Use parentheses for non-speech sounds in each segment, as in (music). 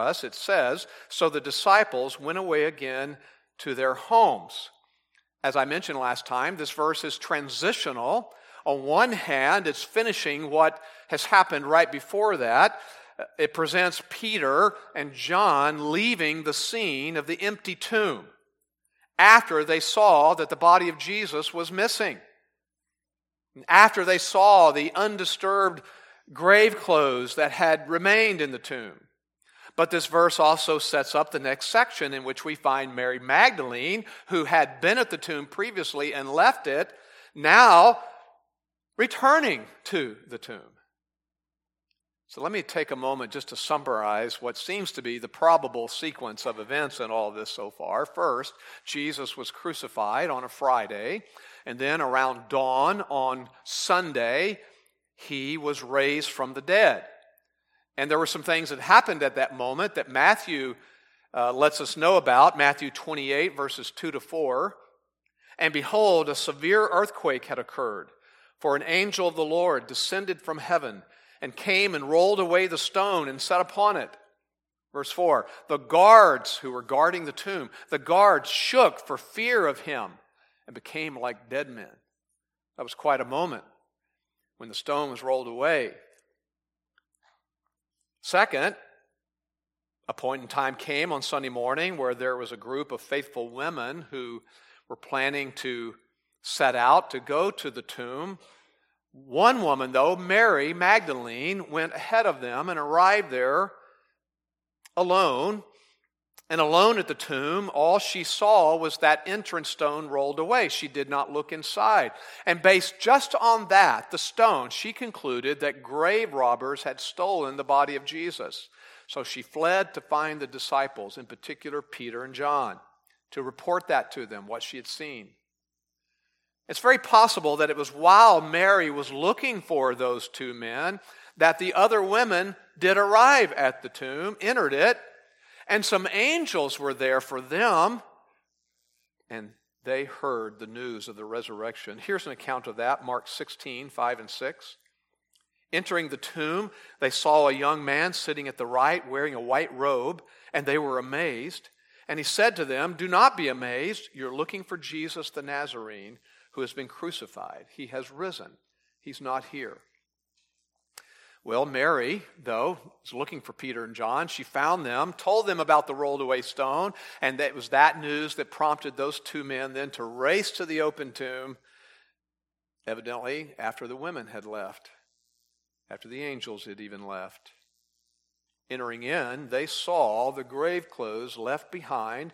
us, it says, So the disciples went away again to their homes. As I mentioned last time, this verse is transitional. On one hand, it's finishing what has happened right before that. Uh, it presents Peter and John leaving the scene of the empty tomb after they saw that the body of Jesus was missing. After they saw the undisturbed grave clothes that had remained in the tomb. But this verse also sets up the next section in which we find Mary Magdalene, who had been at the tomb previously and left it, now returning to the tomb. So let me take a moment just to summarize what seems to be the probable sequence of events in all this so far. First, Jesus was crucified on a Friday, and then around dawn on Sunday, he was raised from the dead. And there were some things that happened at that moment that Matthew uh, lets us know about. Matthew 28, verses 2 to 4. And behold, a severe earthquake had occurred, for an angel of the Lord descended from heaven and came and rolled away the stone and sat upon it. Verse 4 The guards who were guarding the tomb, the guards shook for fear of him and became like dead men. That was quite a moment when the stone was rolled away. Second, a point in time came on Sunday morning where there was a group of faithful women who were planning to set out to go to the tomb one woman, though, Mary Magdalene, went ahead of them and arrived there alone. And alone at the tomb, all she saw was that entrance stone rolled away. She did not look inside. And based just on that, the stone, she concluded that grave robbers had stolen the body of Jesus. So she fled to find the disciples, in particular Peter and John, to report that to them, what she had seen. It's very possible that it was while Mary was looking for those two men that the other women did arrive at the tomb, entered it, and some angels were there for them, and they heard the news of the resurrection. Here's an account of that Mark 16, 5 and 6. Entering the tomb, they saw a young man sitting at the right wearing a white robe, and they were amazed. And he said to them, Do not be amazed. You're looking for Jesus the Nazarene who has been crucified. He has risen. He's not here. Well, Mary, though, was looking for Peter and John. She found them, told them about the rolled away stone, and it was that news that prompted those two men then to race to the open tomb, evidently after the women had left, after the angels had even left. Entering in, they saw the grave clothes left behind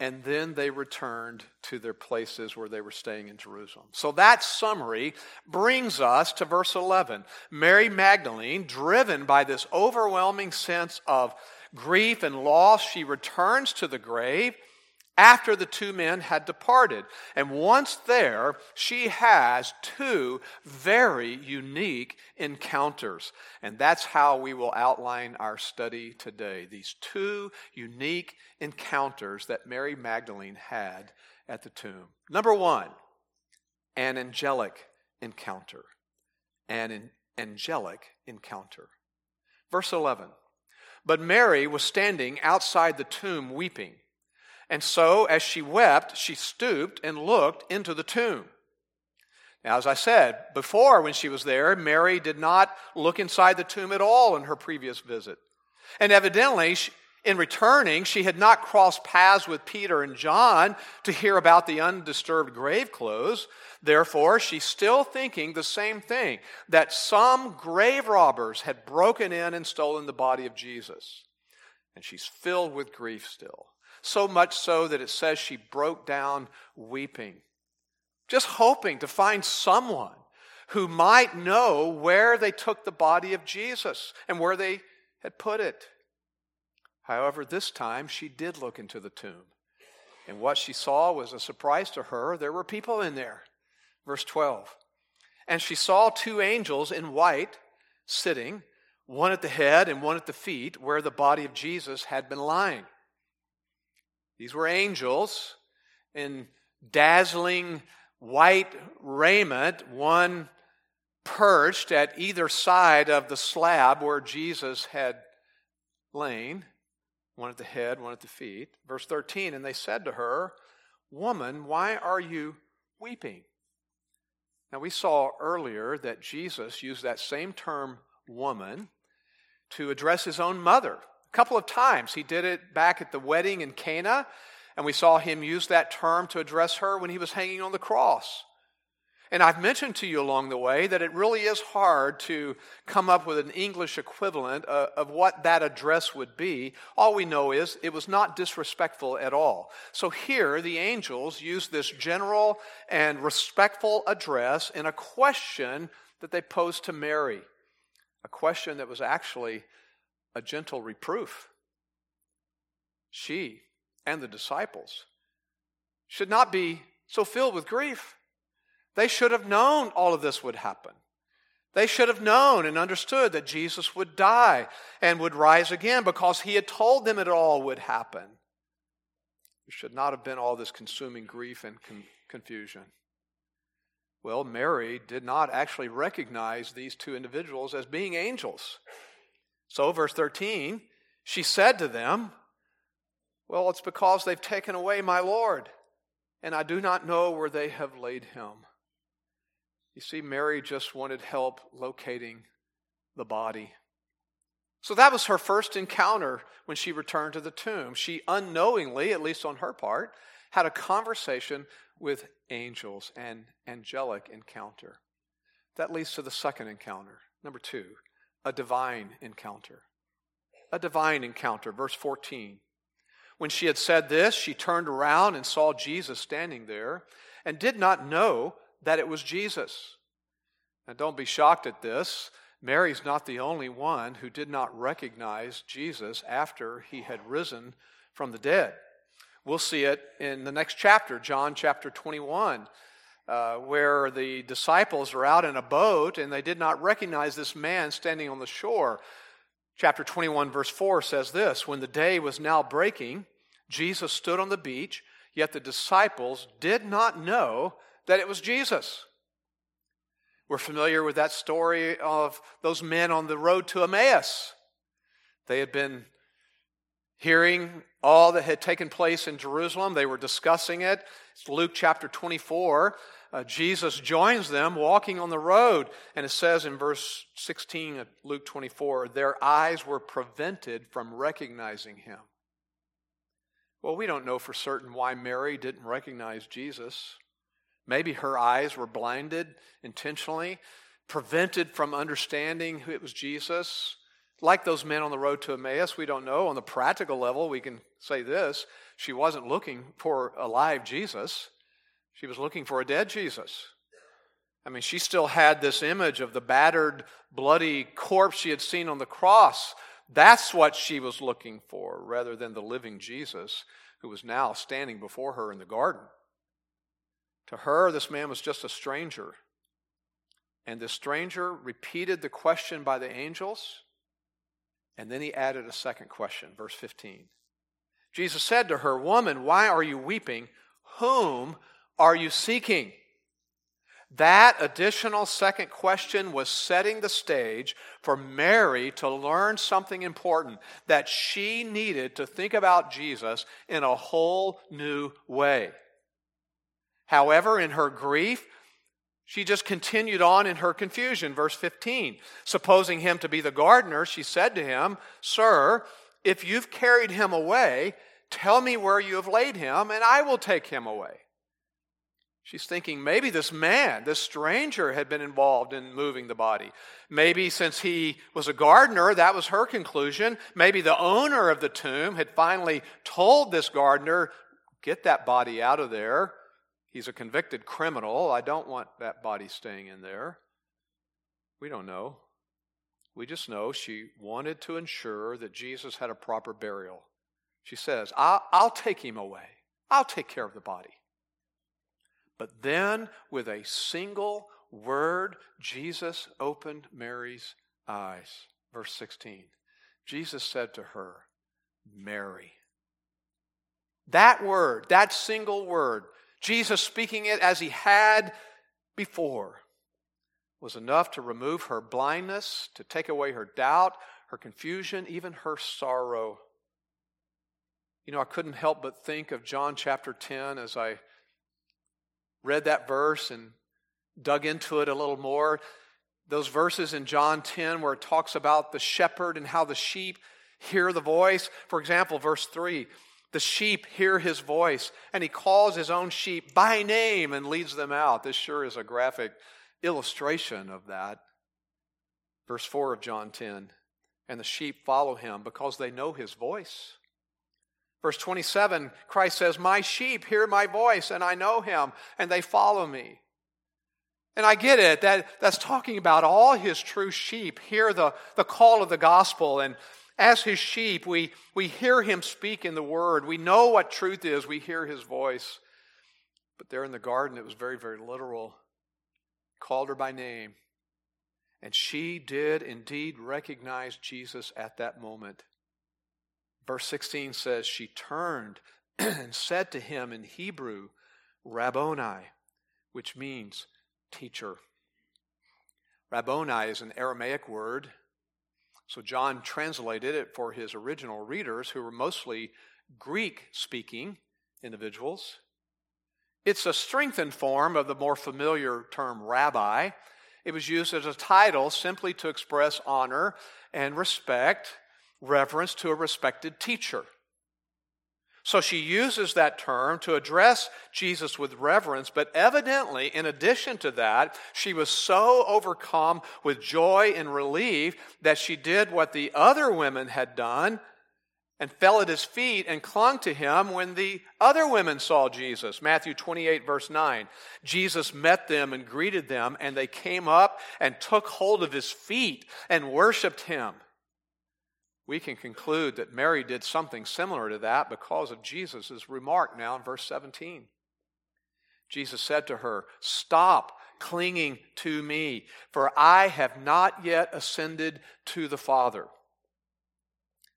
and then they returned to their places where they were staying in Jerusalem. So that summary brings us to verse 11. Mary Magdalene, driven by this overwhelming sense of grief and loss, she returns to the grave after the two men had departed. And once there, she has two very unique encounters. And that's how we will outline our study today. These two unique encounters that Mary Magdalene had at the tomb. Number one, an angelic encounter. An angelic encounter. Verse 11. But Mary was standing outside the tomb weeping. And so, as she wept, she stooped and looked into the tomb. Now, as I said before, when she was there, Mary did not look inside the tomb at all in her previous visit. And evidently, in returning, she had not crossed paths with Peter and John to hear about the undisturbed grave clothes. Therefore, she's still thinking the same thing that some grave robbers had broken in and stolen the body of Jesus. And she's filled with grief still. So much so that it says she broke down weeping, just hoping to find someone who might know where they took the body of Jesus and where they had put it. However, this time she did look into the tomb. And what she saw was a surprise to her. There were people in there. Verse 12. And she saw two angels in white sitting, one at the head and one at the feet, where the body of Jesus had been lying. These were angels in dazzling white raiment, one perched at either side of the slab where Jesus had lain, one at the head, one at the feet. Verse 13, and they said to her, Woman, why are you weeping? Now, we saw earlier that Jesus used that same term, woman, to address his own mother. Couple of times. He did it back at the wedding in Cana, and we saw him use that term to address her when he was hanging on the cross. And I've mentioned to you along the way that it really is hard to come up with an English equivalent of, of, what that address would be. All we know is it was not disrespectful at all. So here, the angels use this general and respectful address in a question that they posed to Mary, a question that was actually a gentle reproof. She and the disciples should not be so filled with grief. They should have known all of this would happen. They should have known and understood that Jesus would die and would rise again because he had told them it all would happen. There should not have been all this consuming grief and con- confusion. Well, Mary did not actually recognize these two individuals as being angels. So, verse 13, she said to them, Well, it's because they've taken away my Lord, and I do not know where they have laid him. You see, Mary just wanted help locating the body. So that was her first encounter when she returned to the tomb. She unknowingly, at least on her part, had a conversation with angels, an angelic encounter. That leads to the second encounter. Number two, a divine encounter. A divine encounter. Verse 14. When she had said this, she turned around and saw Jesus standing there and did not know that it was Jesus. And don't be shocked at this. Mary's not the only one who did not recognize Jesus after he had risen from the dead. We'll see it in the next chapter, John chapter 21, uh, where the disciples are out in a boat and they did not recognize this man standing on the shore. Chapter 21, verse 4 says this When the day was now breaking, Jesus stood on the beach, yet the disciples did not know that it was Jesus. We're familiar with that story of those men on the road to Emmaus. They had been hearing all that had taken place in Jerusalem, they were discussing it. It's Luke chapter 24. Uh, Jesus joins them walking on the road, and it says in verse 16 of Luke 24 their eyes were prevented from recognizing him. Well, we don't know for certain why Mary didn't recognize Jesus. Maybe her eyes were blinded intentionally, prevented from understanding who it was Jesus. Like those men on the road to Emmaus, we don't know. On the practical level, we can say this she wasn't looking for a live Jesus, she was looking for a dead Jesus. I mean, she still had this image of the battered, bloody corpse she had seen on the cross. That's what she was looking for, rather than the living Jesus who was now standing before her in the garden. To her, this man was just a stranger. And the stranger repeated the question by the angels, and then he added a second question, verse 15. Jesus said to her, Woman, why are you weeping? Whom are you seeking? That additional second question was setting the stage for Mary to learn something important that she needed to think about Jesus in a whole new way. However, in her grief, she just continued on in her confusion. Verse 15. Supposing him to be the gardener, she said to him, Sir, if you've carried him away, tell me where you have laid him, and I will take him away. She's thinking maybe this man, this stranger, had been involved in moving the body. Maybe since he was a gardener, that was her conclusion. Maybe the owner of the tomb had finally told this gardener, Get that body out of there. He's a convicted criminal. I don't want that body staying in there. We don't know. We just know she wanted to ensure that Jesus had a proper burial. She says, I'll, I'll take him away, I'll take care of the body. But then, with a single word, Jesus opened Mary's eyes. Verse 16. Jesus said to her, Mary. That word, that single word, Jesus speaking it as he had before was enough to remove her blindness, to take away her doubt, her confusion, even her sorrow. You know, I couldn't help but think of John chapter 10 as I read that verse and dug into it a little more. Those verses in John 10 where it talks about the shepherd and how the sheep hear the voice. For example, verse 3 the sheep hear his voice, and he calls his own sheep by name and leads them out. This sure is a graphic illustration of that. Verse 4 of John 10 and the sheep follow him because they know his voice. Verse 27, Christ says, My sheep hear my voice, and I know him, and they follow me. And I get it. That, that's talking about all his true sheep hear the, the call of the gospel. And as his sheep, we, we hear him speak in the word. We know what truth is. We hear his voice. But there in the garden, it was very, very literal. Called her by name. And she did indeed recognize Jesus at that moment. Verse 16 says, She turned (clears throat) and said to him in Hebrew, Rabboni, which means teacher. Rabboni is an Aramaic word. So John translated it for his original readers, who were mostly Greek speaking individuals. It's a strengthened form of the more familiar term rabbi. It was used as a title simply to express honor and respect, reverence to a respected teacher. So she uses that term to address Jesus with reverence, but evidently, in addition to that, she was so overcome with joy and relief that she did what the other women had done and fell at his feet and clung to him when the other women saw Jesus. Matthew 28, verse 9. Jesus met them and greeted them, and they came up and took hold of his feet and worshiped him we can conclude that Mary did something similar to that because of Jesus' remark now in verse 17. Jesus said to her, Stop clinging to me, for I have not yet ascended to the Father.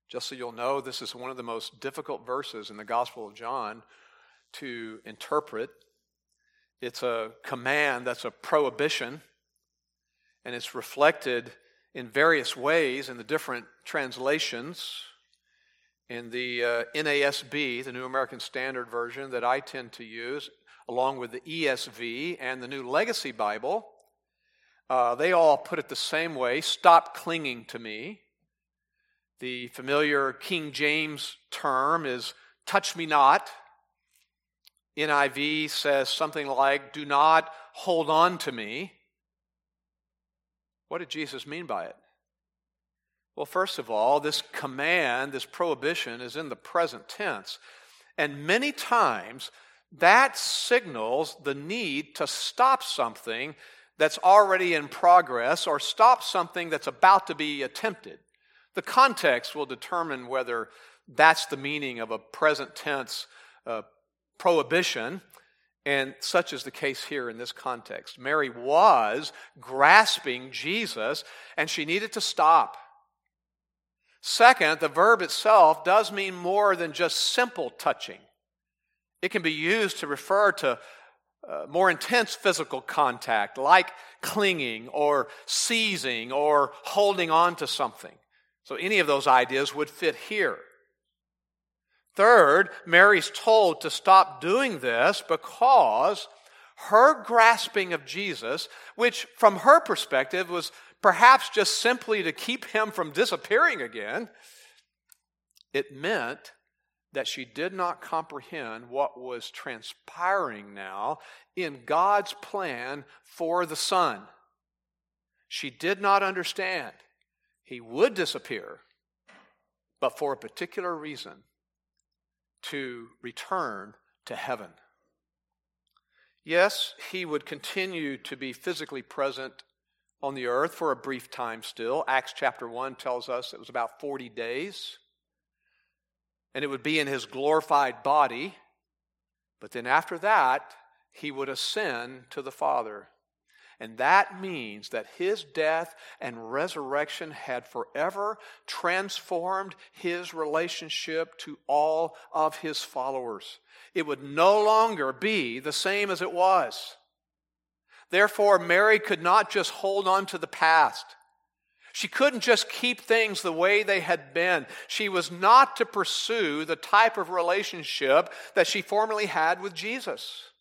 Just so you'll know, this is one of the most difficult verses in the Gospel of John to interpret. It's a command that's a prohibition, and it's reflected in various ways in the different translations. In the uh, NASB, the New American Standard Version that I tend to use, along with the ESV and the New Legacy Bible, uh, they all put it the same way stop clinging to me. The familiar King James term is touch me not. NIV says something like, do not hold on to me. What did Jesus mean by it? Well, first of all, this command, this prohibition is in the present tense. And many times that signals the need to stop something that's already in progress or stop something that's about to be attempted. The context will determine whether that's the meaning of a present tense uh, prohibition and such is the case here in this context. Mary was grasping Jesus, and she needed to stop. Second, the verb itself does mean more than just simple touching. It can be used to refer to uh, more intense physical contact, like clinging or seizing or holding on to something. So, any of those ideas would fit here. Third, Mary's told to stop doing this because her grasping of Jesus, which from her perspective was perhaps just simply to keep him from disappearing again, it meant that she did not comprehend what was transpiring now in God's plan for the Son. She did not understand. He would disappear, but for a particular reason to return to heaven. Yes, he would continue to be physically present on the earth for a brief time still. Acts chapter 1 tells us it was about 40 days. And it would be in his glorified body. But then after that, he would ascend to the Father. And that means that his death and resurrection had forever transformed his relationship to all of his followers. It would no longer be the same as it was. Therefore, Mary could not just hold on to the past. She couldn't just keep things the way they had been. She was not to pursue the type of relationship that she formerly had with Jesus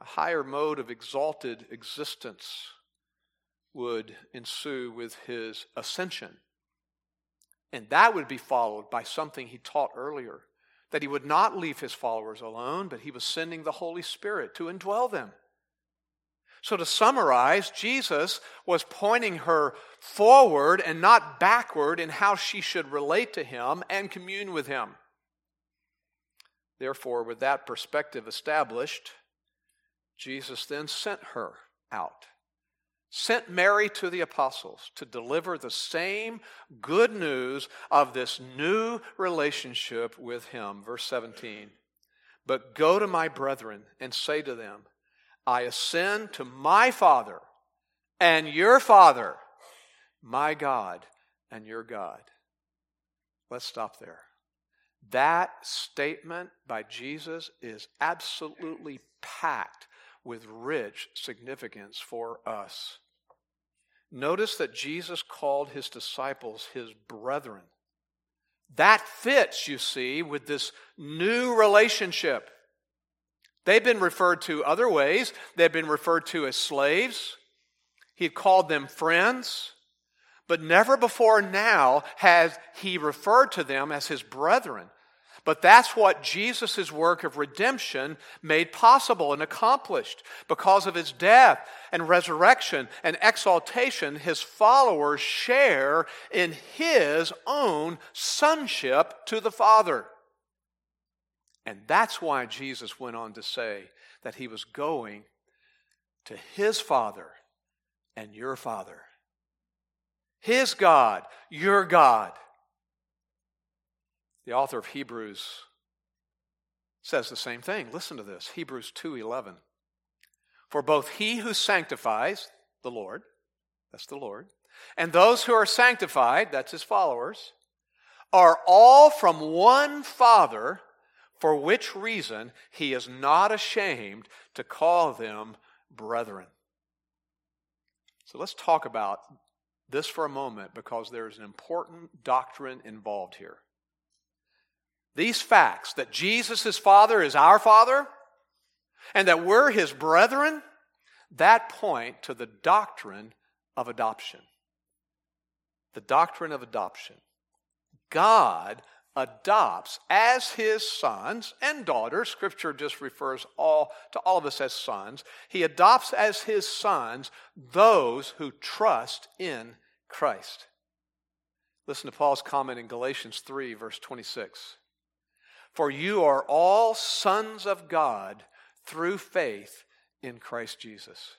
a higher mode of exalted existence would ensue with his ascension. And that would be followed by something he taught earlier that he would not leave his followers alone, but he was sending the Holy Spirit to indwell them. So, to summarize, Jesus was pointing her forward and not backward in how she should relate to him and commune with him. Therefore, with that perspective established, Jesus then sent her out, sent Mary to the apostles to deliver the same good news of this new relationship with Him. Verse 17. But go to my brethren and say to them, I ascend to my Father and your Father, my God and your God. Let's stop there. That statement by Jesus is absolutely packed with rich significance for us. Notice that Jesus called his disciples his brethren. That fits, you see, with this new relationship. They've been referred to other ways. They've been referred to as slaves. He called them friends. But never before now has he referred to them as his brethren. But that's what Jesus' work of redemption made possible and accomplished. Because of his death and resurrection and exaltation, his followers share in his own sonship to the Father. And that's why Jesus went on to say that he was going to his Father and your Father. His God, your God. The author of Hebrews says the same thing. Listen to this. Hebrews 2:11. For both he who sanctifies, the Lord, that's the Lord, and those who are sanctified, that's his followers, are all from one Father, for which reason he is not ashamed to call them brethren. So let's talk about this for a moment because there is an important doctrine involved here. These facts that Jesus' Father is our Father and that we're His brethren, that point to the doctrine of adoption. The doctrine of adoption. God adopts as his sons and daughters scripture just refers all to all of us as sons he adopts as his sons those who trust in christ listen to paul's comment in galatians 3 verse 26 for you are all sons of God through faith in Christ Jesus.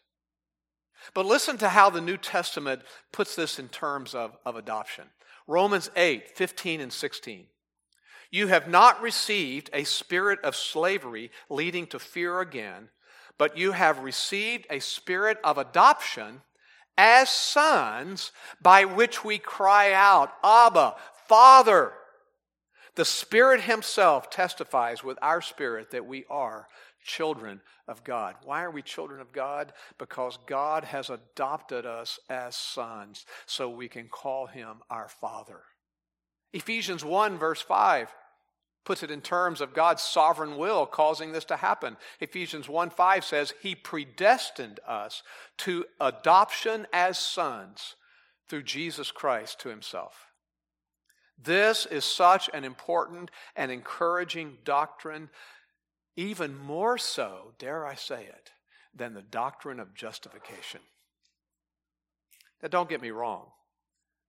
But listen to how the New Testament puts this in terms of, of adoption. Romans 8, 15 and 16. You have not received a spirit of slavery leading to fear again, but you have received a spirit of adoption as sons by which we cry out, Abba, Father. The Spirit Himself testifies with our spirit that we are children of God. Why are we children of God? Because God has adopted us as sons so we can call Him our Father. Ephesians 1, verse 5 puts it in terms of God's sovereign will causing this to happen. Ephesians 1 5 says, He predestined us to adoption as sons through Jesus Christ to Himself. This is such an important and encouraging doctrine, even more so, dare I say it, than the doctrine of justification. Now, don't get me wrong.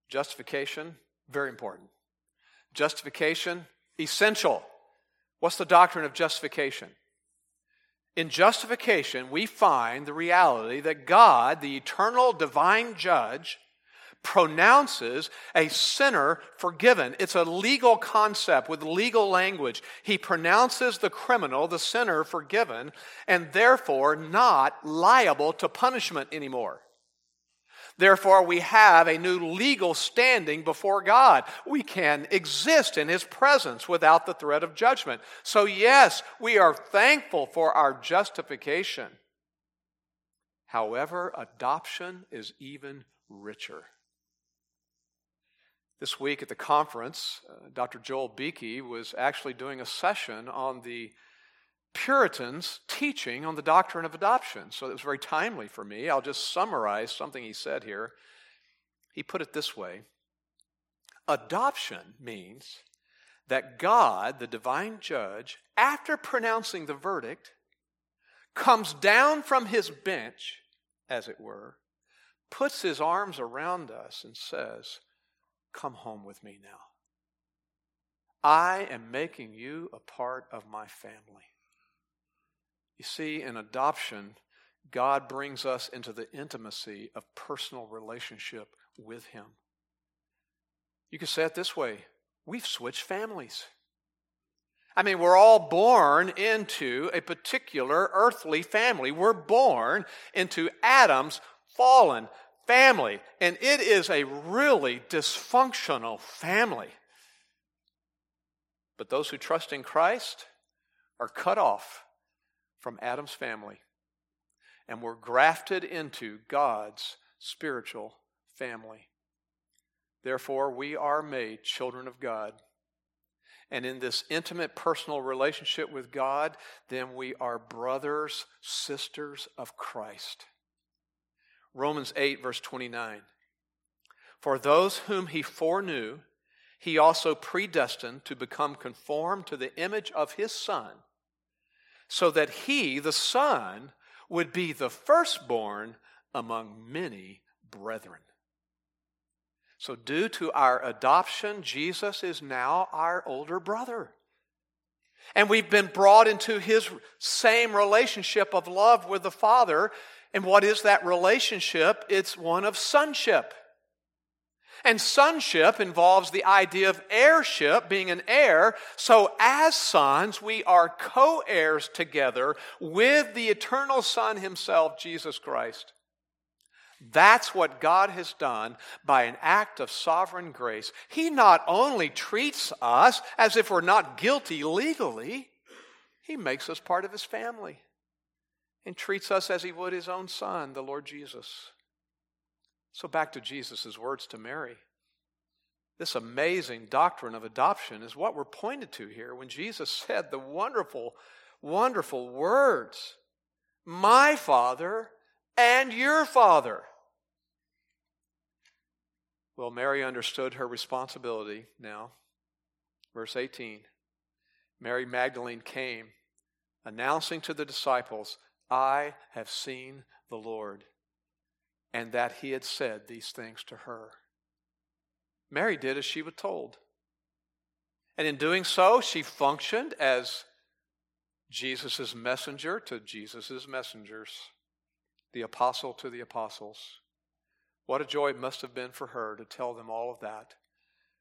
Justification, very important. Justification, essential. What's the doctrine of justification? In justification, we find the reality that God, the eternal divine judge, pronounces a sinner forgiven. It's a legal concept with legal language. He pronounces the criminal, the sinner, forgiven, and therefore not liable to punishment anymore. Therefore, we have a new legal standing before God. We can exist in His presence without the threat of judgment. So, yes, we are thankful for our justification. However, adoption is even richer. This week at the conference, uh, Dr. Joel Beeke was actually doing a session on the Puritans' teaching on the doctrine of adoption. So it was very timely for me. I'll just summarize something he said here. He put it this way Adoption means that God, the divine judge, after pronouncing the verdict, comes down from his bench, as it were, puts his arms around us, and says, Come home with me now. I am making you a part of my family. You see, in adoption, God brings us into the intimacy of personal relationship with Him. You could say it this way we've switched families. I mean, we're all born into a particular earthly family. We're born into Adam's fallen family, and it is a really dysfunctional family. But those who trust in Christ are cut off from Adam's family, and we're grafted into God's spiritual family. Therefore, we are made children of God. And in this intimate personal relationship with God, then we are brothers, sisters of Christ. Romans 8, verse 29. For those whom he foreknew, he also predestined to become conformed to the image of his Son, so that he, the Son, would be the firstborn among many brethren. So, due to our adoption, Jesus is now our older brother. And we've been brought into his same relationship of love with the Father. And what is that relationship? It's one of sonship. And sonship involves the idea of heirship, being an heir. So, as sons, we are co heirs together with the eternal Son himself, Jesus Christ. That's what God has done by an act of sovereign grace. He not only treats us as if we're not guilty legally, He makes us part of His family and treats us as He would His own Son, the Lord Jesus. So, back to Jesus' words to Mary. This amazing doctrine of adoption is what we're pointed to here when Jesus (laughs) said the wonderful, wonderful words My Father and your Father. Well, Mary understood her responsibility now. Verse 18 Mary Magdalene came, announcing to the disciples, I have seen the Lord, and that he had said these things to her. Mary did as she was told. And in doing so, she functioned as Jesus' messenger to Jesus' messengers, the apostle to the apostles. What a joy it must have been for her to tell them all of that,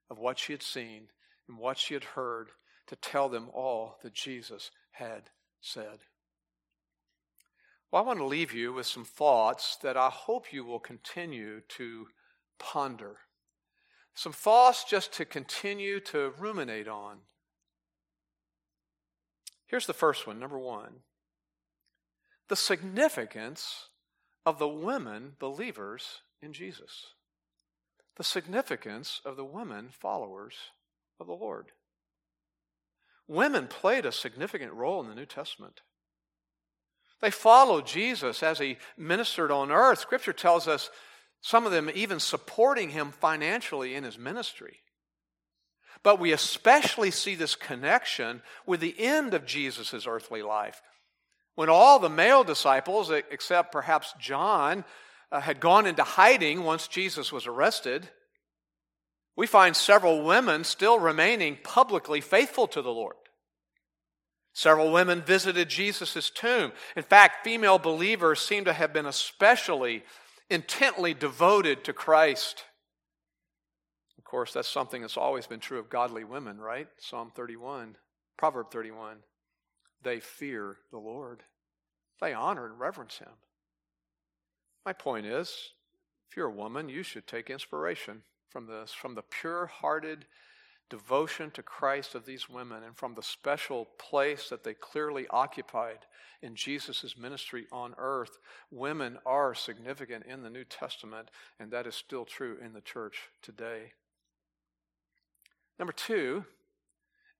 of what she had seen and what she had heard, to tell them all that Jesus had said. Well, I want to leave you with some thoughts that I hope you will continue to ponder. Some thoughts just to continue to ruminate on. Here's the first one, number one the significance of the women believers in Jesus. The significance of the women followers of the Lord. Women played a significant role in the New Testament. They followed Jesus as he ministered on earth. Scripture tells us some of them even supporting him financially in his ministry. But we especially see this connection with the end of Jesus' earthly life. When all the male disciples, except perhaps John, uh, had gone into hiding once Jesus was arrested, we find several women still remaining publicly faithful to the Lord. Several women visited Jesus' tomb. In fact, female believers seem to have been especially intently devoted to Christ. Of course, that's something that's always been true of godly women, right? Psalm 31, Proverb 31. They fear the Lord, they honor and reverence Him. My point is, if you're a woman, you should take inspiration from this, from the pure hearted devotion to Christ of these women, and from the special place that they clearly occupied in Jesus' ministry on earth. Women are significant in the New Testament, and that is still true in the church today. Number two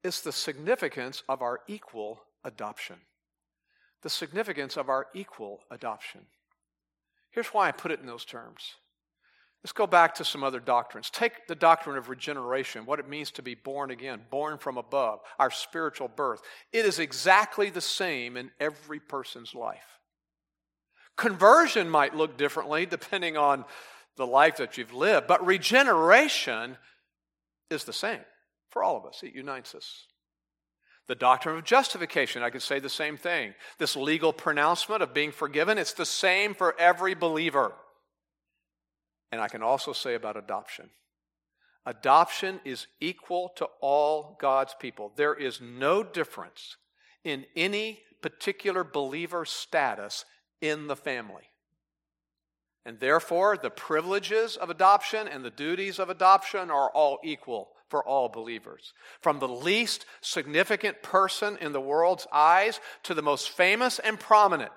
is the significance of our equal adoption. The significance of our equal adoption. Here's why I put it in those terms. Let's go back to some other doctrines. Take the doctrine of regeneration, what it means to be born again, born from above, our spiritual birth. It is exactly the same in every person's life. Conversion might look differently depending on the life that you've lived, but regeneration is the same for all of us. It unites us. The doctrine of justification, I could say the same thing. This legal pronouncement of being forgiven, it's the same for every believer. And I can also say about adoption. Adoption is equal to all God's people. There is no difference in any particular believer status in the family. And therefore, the privileges of adoption and the duties of adoption are all equal for all believers. From the least significant person in the world's eyes to the most famous and prominent.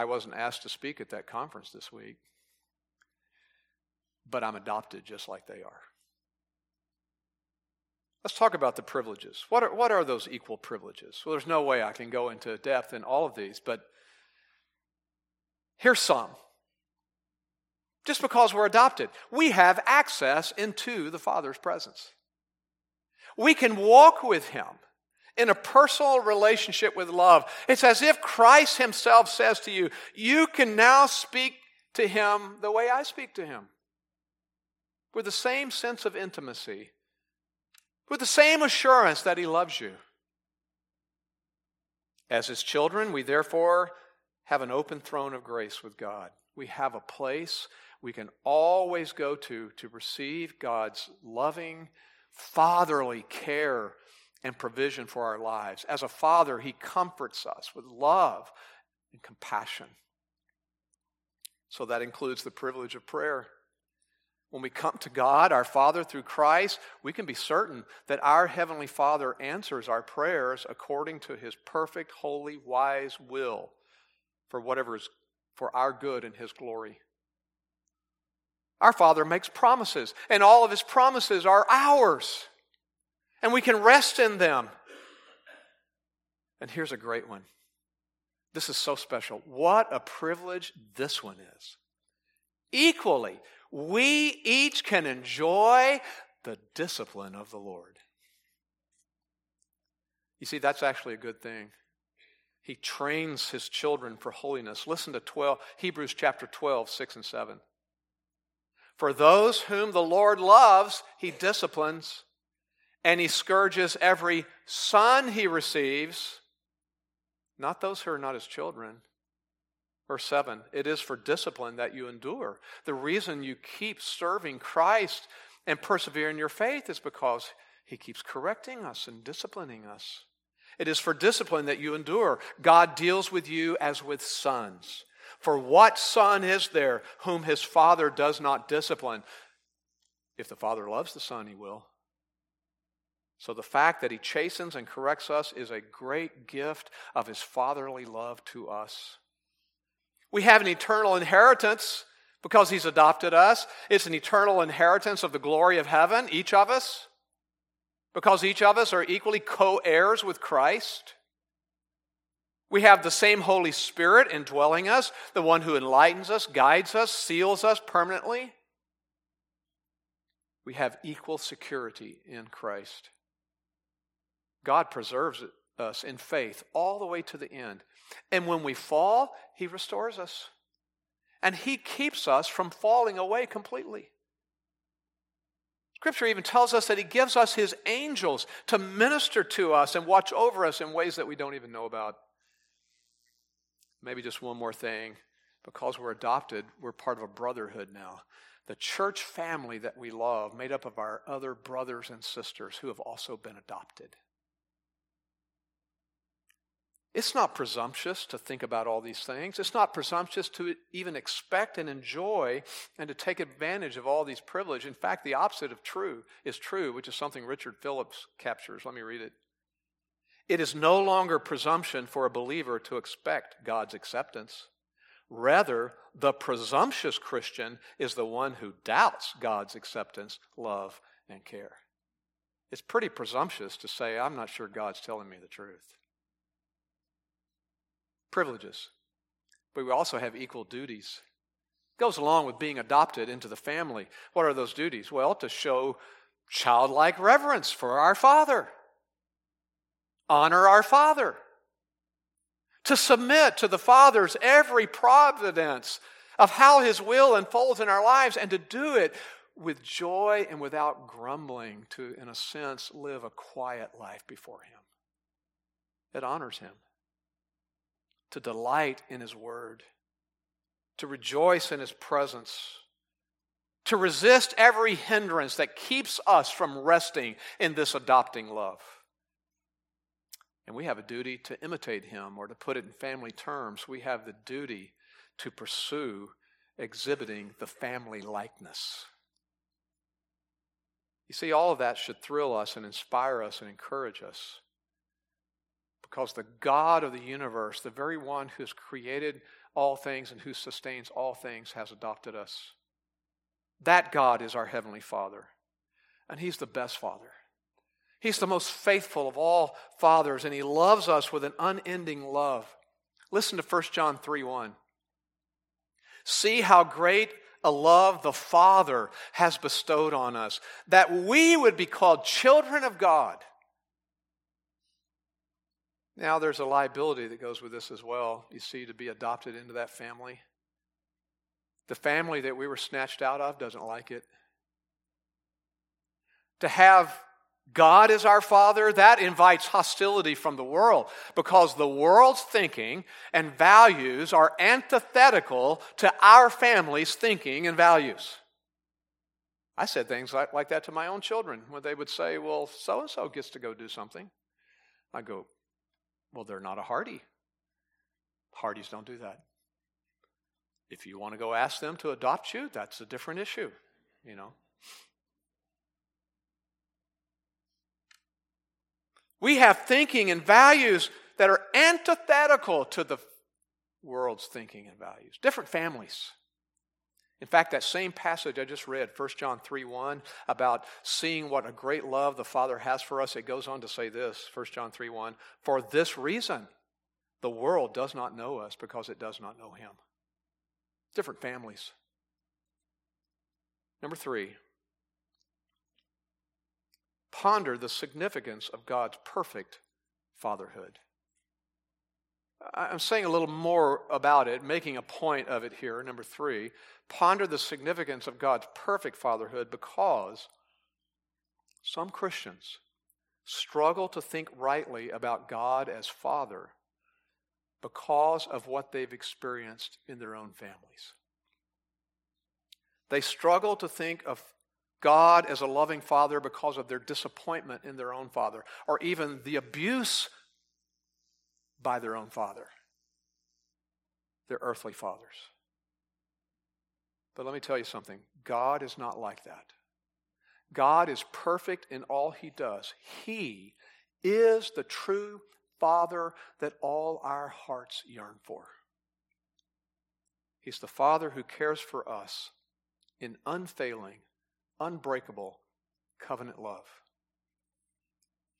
I wasn't asked to speak at that conference this week, but I'm adopted just like they are. Let's talk about the privileges. What are, what are those equal privileges? Well, there's no way I can go into depth in all of these, but here's some. Just because we're adopted, we have access into the Father's presence. We can walk with Him in a personal relationship with love. It's as if Christ Himself says to you, You can now speak to Him the way I speak to Him, with the same sense of intimacy with the same assurance that He loves you. As His children, we therefore have an open throne of grace with God. We have a place we can always go to to receive God's loving, fatherly care and provision for our lives. As a father, He comforts us with love and compassion. So that includes the privilege of prayer. When we come to God, our Father, through Christ, we can be certain that our Heavenly Father answers our prayers according to His perfect, holy, wise will for whatever is for our good and His glory. Our Father makes promises, and all of His promises are ours, and we can rest in them. And here's a great one. This is so special. What a privilege this one is. Equally, we each can enjoy the discipline of the Lord. You see, that's actually a good thing. He trains his children for holiness. Listen to 12, Hebrews chapter 12, 6 and 7. For those whom the Lord loves, he disciplines, and he scourges every son he receives, not those who are not his children. Verse 7 It is for discipline that you endure. The reason you keep serving Christ and persevere in your faith is because he keeps correcting us and disciplining us. It is for discipline that you endure. God deals with you as with sons. For what son is there whom his father does not discipline? If the father loves the son, he will. So the fact that he chastens and corrects us is a great gift of his fatherly love to us. We have an eternal inheritance because He's adopted us. It's an eternal inheritance of the glory of heaven, each of us, because each of us are equally co heirs with Christ. We have the same Holy Spirit indwelling us, the one who enlightens us, guides us, seals us permanently. We have equal security in Christ. God preserves us in faith all the way to the end. And when we fall, He restores us. And He keeps us from falling away completely. Scripture even tells us that He gives us His angels to minister to us and watch over us in ways that we don't even know about. Maybe just one more thing. Because we're adopted, we're part of a brotherhood now. The church family that we love, made up of our other brothers and sisters who have also been adopted. It's not presumptuous to think about all these things. It's not presumptuous to even expect and enjoy and to take advantage of all these privileges. In fact, the opposite of true is true, which is something Richard Phillips captures. Let me read it. It is no longer presumption for a believer to expect God's acceptance. Rather, the presumptuous Christian is the one who doubts God's acceptance, love, and care. It's pretty presumptuous to say, I'm not sure God's telling me the truth. Privileges. But we also have equal duties. It goes along with being adopted into the family. What are those duties? Well, to show childlike reverence for our Father, honor our Father, to submit to the Father's every providence of how His will unfolds in our lives, and to do it with joy and without grumbling, to, in a sense, live a quiet life before Him. It honors Him. To delight in His Word, to rejoice in His presence, to resist every hindrance that keeps us from resting in this adopting love. And we have a duty to imitate Him, or to put it in family terms, we have the duty to pursue exhibiting the family likeness. You see, all of that should thrill us and inspire us and encourage us. Because the God of the universe, the very one who has created all things and who sustains all things, has adopted us. That God is our Heavenly Father. And He's the best Father. He's the most faithful of all fathers, and He loves us with an unending love. Listen to 1 John 3 1. See how great a love the Father has bestowed on us, that we would be called children of God. Now, there's a liability that goes with this as well. You see, to be adopted into that family. The family that we were snatched out of doesn't like it. To have God as our Father, that invites hostility from the world because the world's thinking and values are antithetical to our family's thinking and values. I said things like, like that to my own children when they would say, Well, so and so gets to go do something. I go, Well, they're not a Hardy. Hardys don't do that. If you want to go ask them to adopt you, that's a different issue, you know. We have thinking and values that are antithetical to the world's thinking and values. Different families. In fact, that same passage I just read, 1 John 3 1, about seeing what a great love the Father has for us, it goes on to say this 1 John 3 1 For this reason, the world does not know us because it does not know Him. Different families. Number three, ponder the significance of God's perfect fatherhood. I'm saying a little more about it, making a point of it here. Number three, ponder the significance of God's perfect fatherhood because some Christians struggle to think rightly about God as Father because of what they've experienced in their own families. They struggle to think of God as a loving father because of their disappointment in their own father, or even the abuse by their own father, their earthly fathers. But let me tell you something God is not like that. God is perfect in all he does. He is the true Father that all our hearts yearn for. He's the Father who cares for us in unfailing unbreakable covenant love.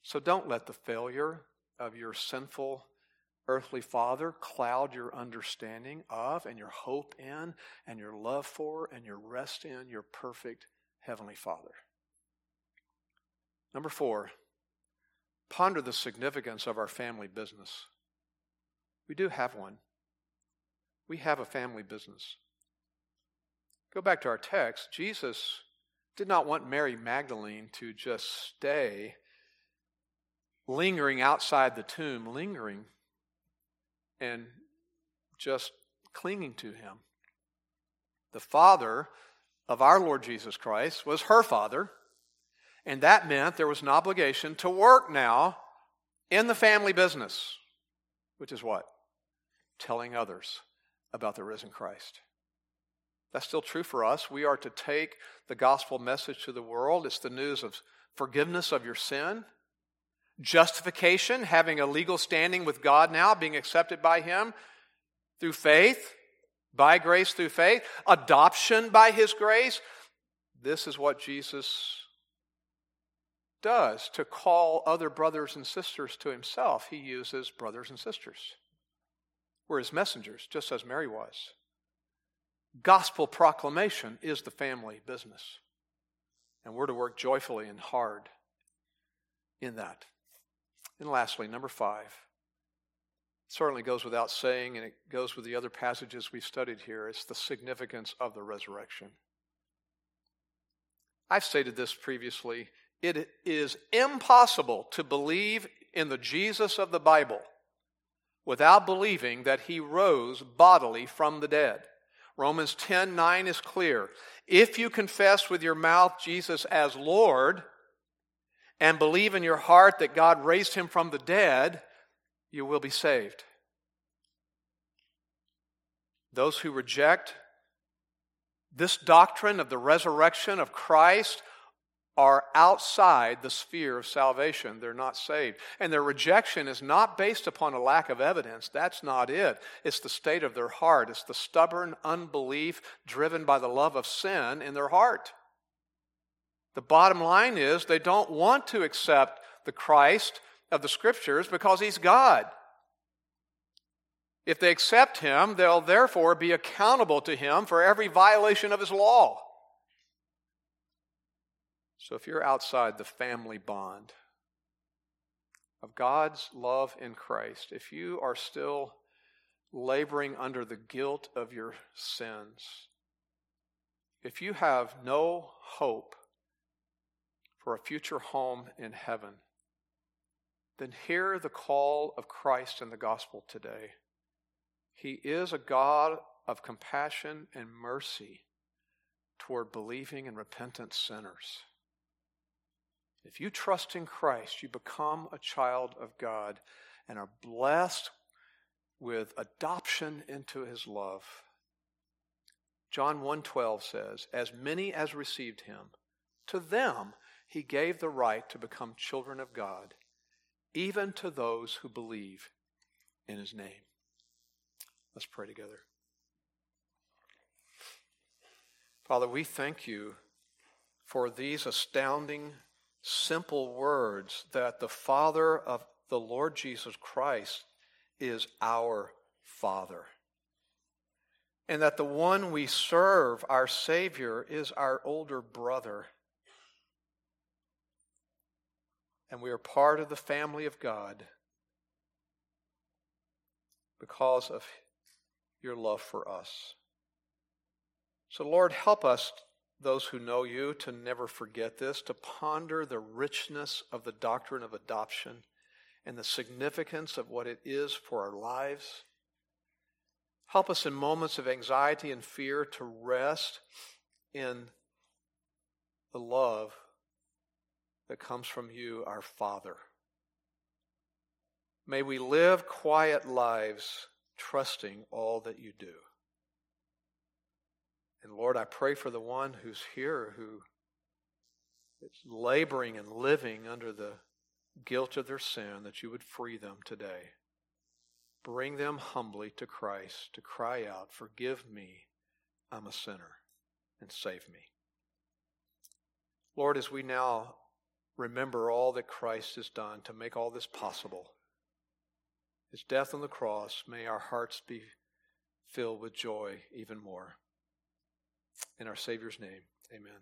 So don't let the failure of your sinful earthly father cloud your understanding of and your hope in and your love for and your rest in your perfect heavenly father. Number four, ponder the significance of our family business. We do have one. We have a family business. Go back to our text. Jesus did not want Mary Magdalene to just stay lingering outside the tomb, lingering and just clinging to him. The father of our Lord Jesus Christ was her father, and that meant there was an obligation to work now in the family business, which is what? Telling others about the risen Christ. That's still true for us. We are to take the gospel message to the world. It's the news of forgiveness of your sin, justification, having a legal standing with God now, being accepted by Him through faith, by grace through faith, adoption by His grace. This is what Jesus does to call other brothers and sisters to himself, he uses brothers and sisters. We're his messengers, just as Mary was. Gospel proclamation is the family business. And we're to work joyfully and hard in that. And lastly, number five, certainly goes without saying, and it goes with the other passages we've studied here, it's the significance of the resurrection. I've stated this previously. It is impossible to believe in the Jesus of the Bible without believing that he rose bodily from the dead. Romans 10 9 is clear. If you confess with your mouth Jesus as Lord and believe in your heart that God raised him from the dead, you will be saved. Those who reject this doctrine of the resurrection of Christ are outside the sphere of salvation. They're not saved. And their rejection is not based upon a lack of evidence. That's not it. It's the state of their heart. It's the stubborn unbelief driven by the love of sin in their heart. The bottom line is they don't want to accept the Christ of the Scriptures because he's God. If they accept him, they'll therefore be accountable to him for every violation of his law. So if you're outside the family bond of God's love in Christ, if you are still laboring under the guilt of your sins, if you have no hope for a future home in heaven, then hear the call of Christ in the gospel today. He is a God of compassion and mercy toward believing and repentant sinners. If you trust in Christ, you become a child of God and are blessed with adoption into his love. John 1:12 says, "As many as received him, to them he gave the right to become children of God, even to those who believe in his name." Let's pray together. Father, we thank you for these astounding simple words that the Father of the Lord Jesus Christ is our Father. And that the one we serve, our Savior, is our older brother. And we are part of the family of God because of your love for us. So, Lord, help us those who know you to never forget this, to ponder the richness of the doctrine of adoption and the significance of what it is for our lives. Help us in moments of anxiety and fear to rest in the love that comes from you, our Father. May we live quiet lives trusting all that you do. And Lord, I pray for the one who's here who is laboring and living under the guilt of their sin, that you would free them today. Bring them humbly to Christ to cry out, Forgive me, I'm a sinner, and save me. Lord, as we now remember all that Christ has done to make all this possible, his death on the cross, may our hearts be filled with joy even more. In our Savior's name, amen.